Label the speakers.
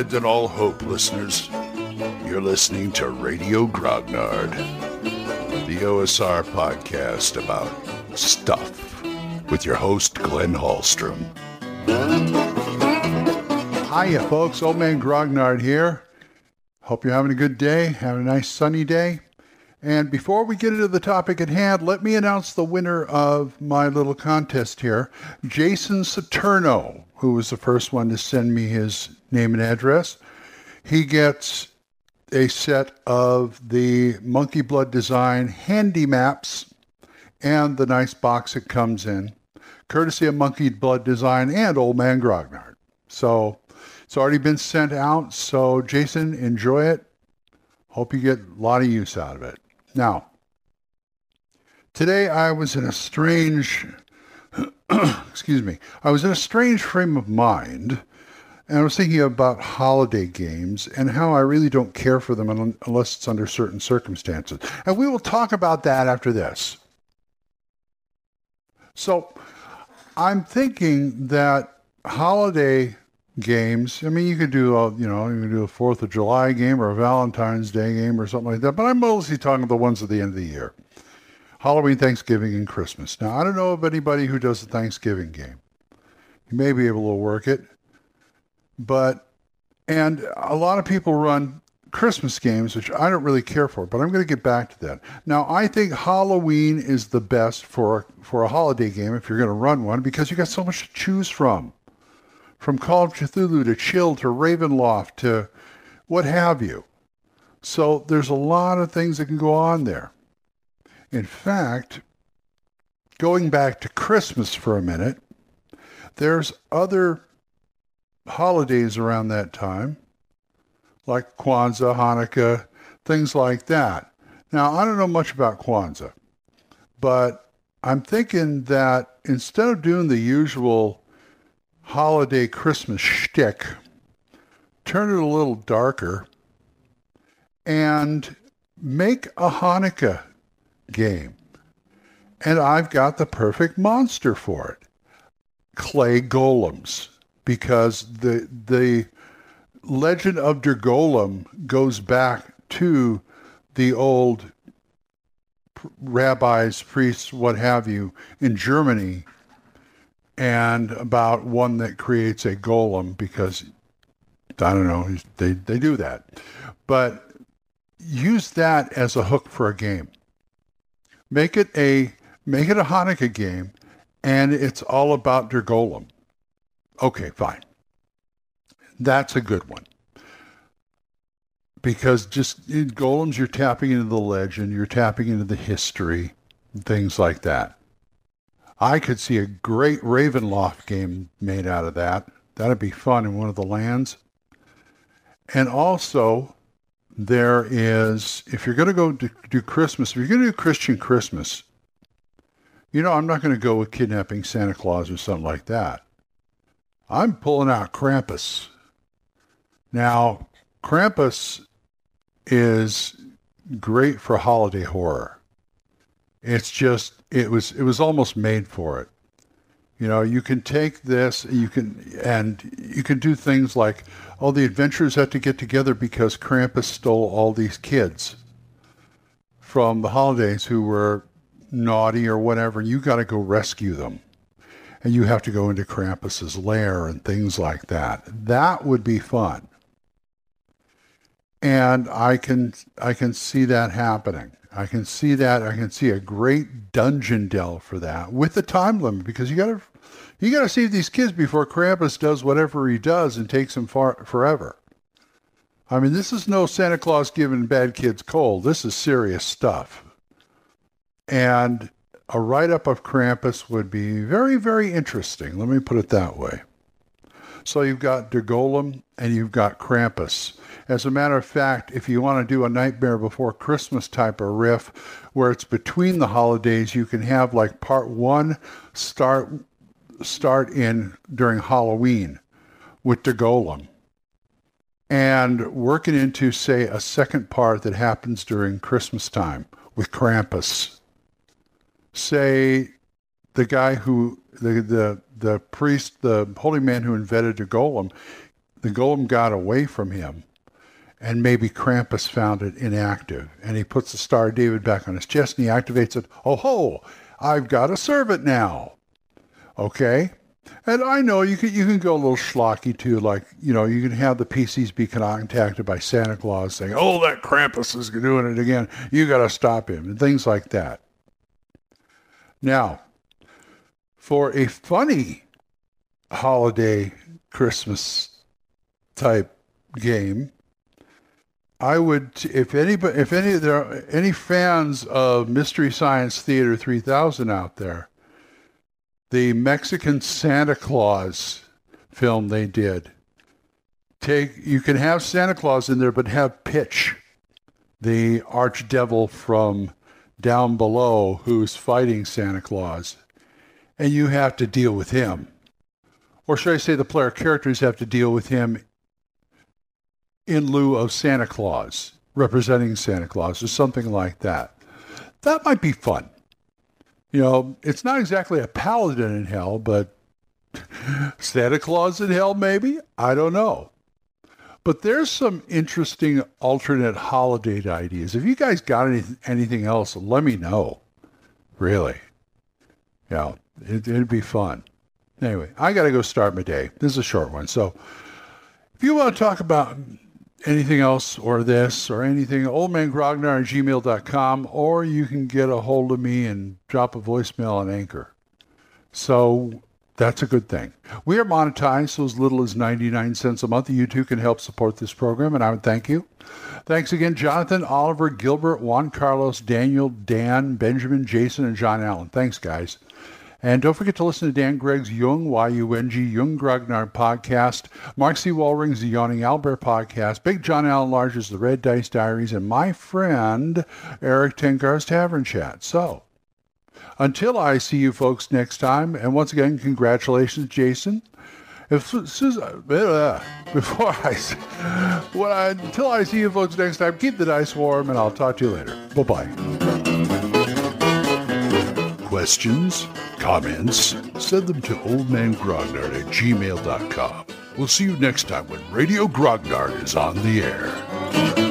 Speaker 1: Abandon all hope, listeners. You're listening to Radio Grognard, the OSR podcast about stuff with your host, Glenn Hallstrom.
Speaker 2: Hiya, folks. Old Man Grognard here. Hope you're having a good day, having a nice sunny day. And before we get into the topic at hand, let me announce the winner of my little contest here, Jason Saturno, who was the first one to send me his name and address. He gets a set of the Monkey Blood Design handy maps and the nice box it comes in, courtesy of Monkey Blood Design and Old Man Grognard. So it's already been sent out. So Jason, enjoy it. Hope you get a lot of use out of it. Now, today I was in a strange, excuse me, I was in a strange frame of mind, and I was thinking about holiday games and how I really don't care for them unless it's under certain circumstances. And we will talk about that after this. So, I'm thinking that holiday games. I mean, you could do a, you know, you could do a Fourth of July game or a Valentine's Day game or something like that. But I'm mostly talking the ones at the end of the year: Halloween, Thanksgiving, and Christmas. Now, I don't know of anybody who does the Thanksgiving game. You may be able to work it, but and a lot of people run Christmas games, which I don't really care for. But I'm going to get back to that. Now, I think Halloween is the best for for a holiday game if you're going to run one because you got so much to choose from from Call of Cthulhu to Chill to Ravenloft to what have you. So there's a lot of things that can go on there. In fact, going back to Christmas for a minute, there's other holidays around that time, like Kwanzaa, Hanukkah, things like that. Now, I don't know much about Kwanzaa, but I'm thinking that instead of doing the usual holiday Christmas shtick, turn it a little darker, and make a Hanukkah game. And I've got the perfect monster for it. Clay golems. Because the the legend of Der Golem goes back to the old rabbis, priests, what have you, in Germany and about one that creates a golem because I don't know, they, they do that. But use that as a hook for a game. Make it a make it a Hanukkah game and it's all about their golem. Okay, fine. That's a good one. Because just in golems, you're tapping into the legend, you're tapping into the history, things like that. I could see a great Ravenloft game made out of that. That'd be fun in one of the lands. And also, there is, if you're going to go do Christmas, if you're going to do Christian Christmas, you know, I'm not going to go with kidnapping Santa Claus or something like that. I'm pulling out Krampus. Now, Krampus is great for holiday horror. It's just it was it was almost made for it. You know, you can take this, you can and you can do things like, oh, the adventurers have to get together because Krampus stole all these kids from the holidays who were naughty or whatever. You got to go rescue them, and you have to go into Krampus's lair and things like that. That would be fun, and I can I can see that happening. I can see that. I can see a great dungeon delve for that with the time limit because you got to you got to save these kids before Krampus does whatever he does and takes them far forever. I mean, this is no Santa Claus giving bad kids cold. This is serious stuff. And a write up of Krampus would be very, very interesting. Let me put it that way. So you've got Der Golem and you've got Krampus. As a matter of fact, if you want to do a Nightmare Before Christmas type of riff where it's between the holidays, you can have like part one start start in during Halloween with the Golem and working into say a second part that happens during Christmas time with Krampus. Say the guy who the the the priest, the holy man who invented the golem, the golem got away from him and maybe Krampus found it inactive and he puts the Star of David back on his chest and he activates it. Oh ho, I've got to serve it now. Okay? And I know you can you can go a little schlocky too, like you know you can have the PCs be contacted by Santa Claus saying, "Oh, that Krampus is doing it again. You got to stop him," and things like that. Now, for a funny holiday Christmas type game, I would if anybody if any there are any fans of Mystery Science Theater 3000 out there the Mexican Santa Claus film they did. Take you can have Santa Claus in there, but have Pitch, the archdevil from down below who's fighting Santa Claus, and you have to deal with him. Or should I say the player characters have to deal with him in lieu of Santa Claus, representing Santa Claus, or something like that. That might be fun you know, it's not exactly a paladin in hell, but Santa Claus in hell, maybe? I don't know. But there's some interesting alternate holiday ideas. If you guys got any, anything else, let me know. Really. Yeah, it, it'd be fun. Anyway, I got to go start my day. This is a short one. So if you want to talk about anything else or this or anything, oldmangrognard at gmail.com, or you can get a hold of me and drop a voicemail on Anchor. So that's a good thing. We are monetized so as little as 99 cents a month. You too can help support this program, and I would thank you. Thanks again, Jonathan, Oliver, Gilbert, Juan Carlos, Daniel, Dan, Benjamin, Jason, and John Allen. Thanks, guys. And don't forget to listen to Dan Gregg's Yung, Y-U-N-G, Yung Grognard podcast, Mark C. Wallring's The Yawning Albert podcast, Big John Allen Large's The Red Dice Diaries, and my friend Eric Tenkar's Tavern Chat. So, until I see you folks next time, and once again, congratulations, Jason. If, before I, until I see you folks next time, keep the dice warm, and I'll talk to you later. Bye bye.
Speaker 1: Questions? Comments? Send them to oldmangrognard at gmail.com. We'll see you next time when Radio Grognard is on the air.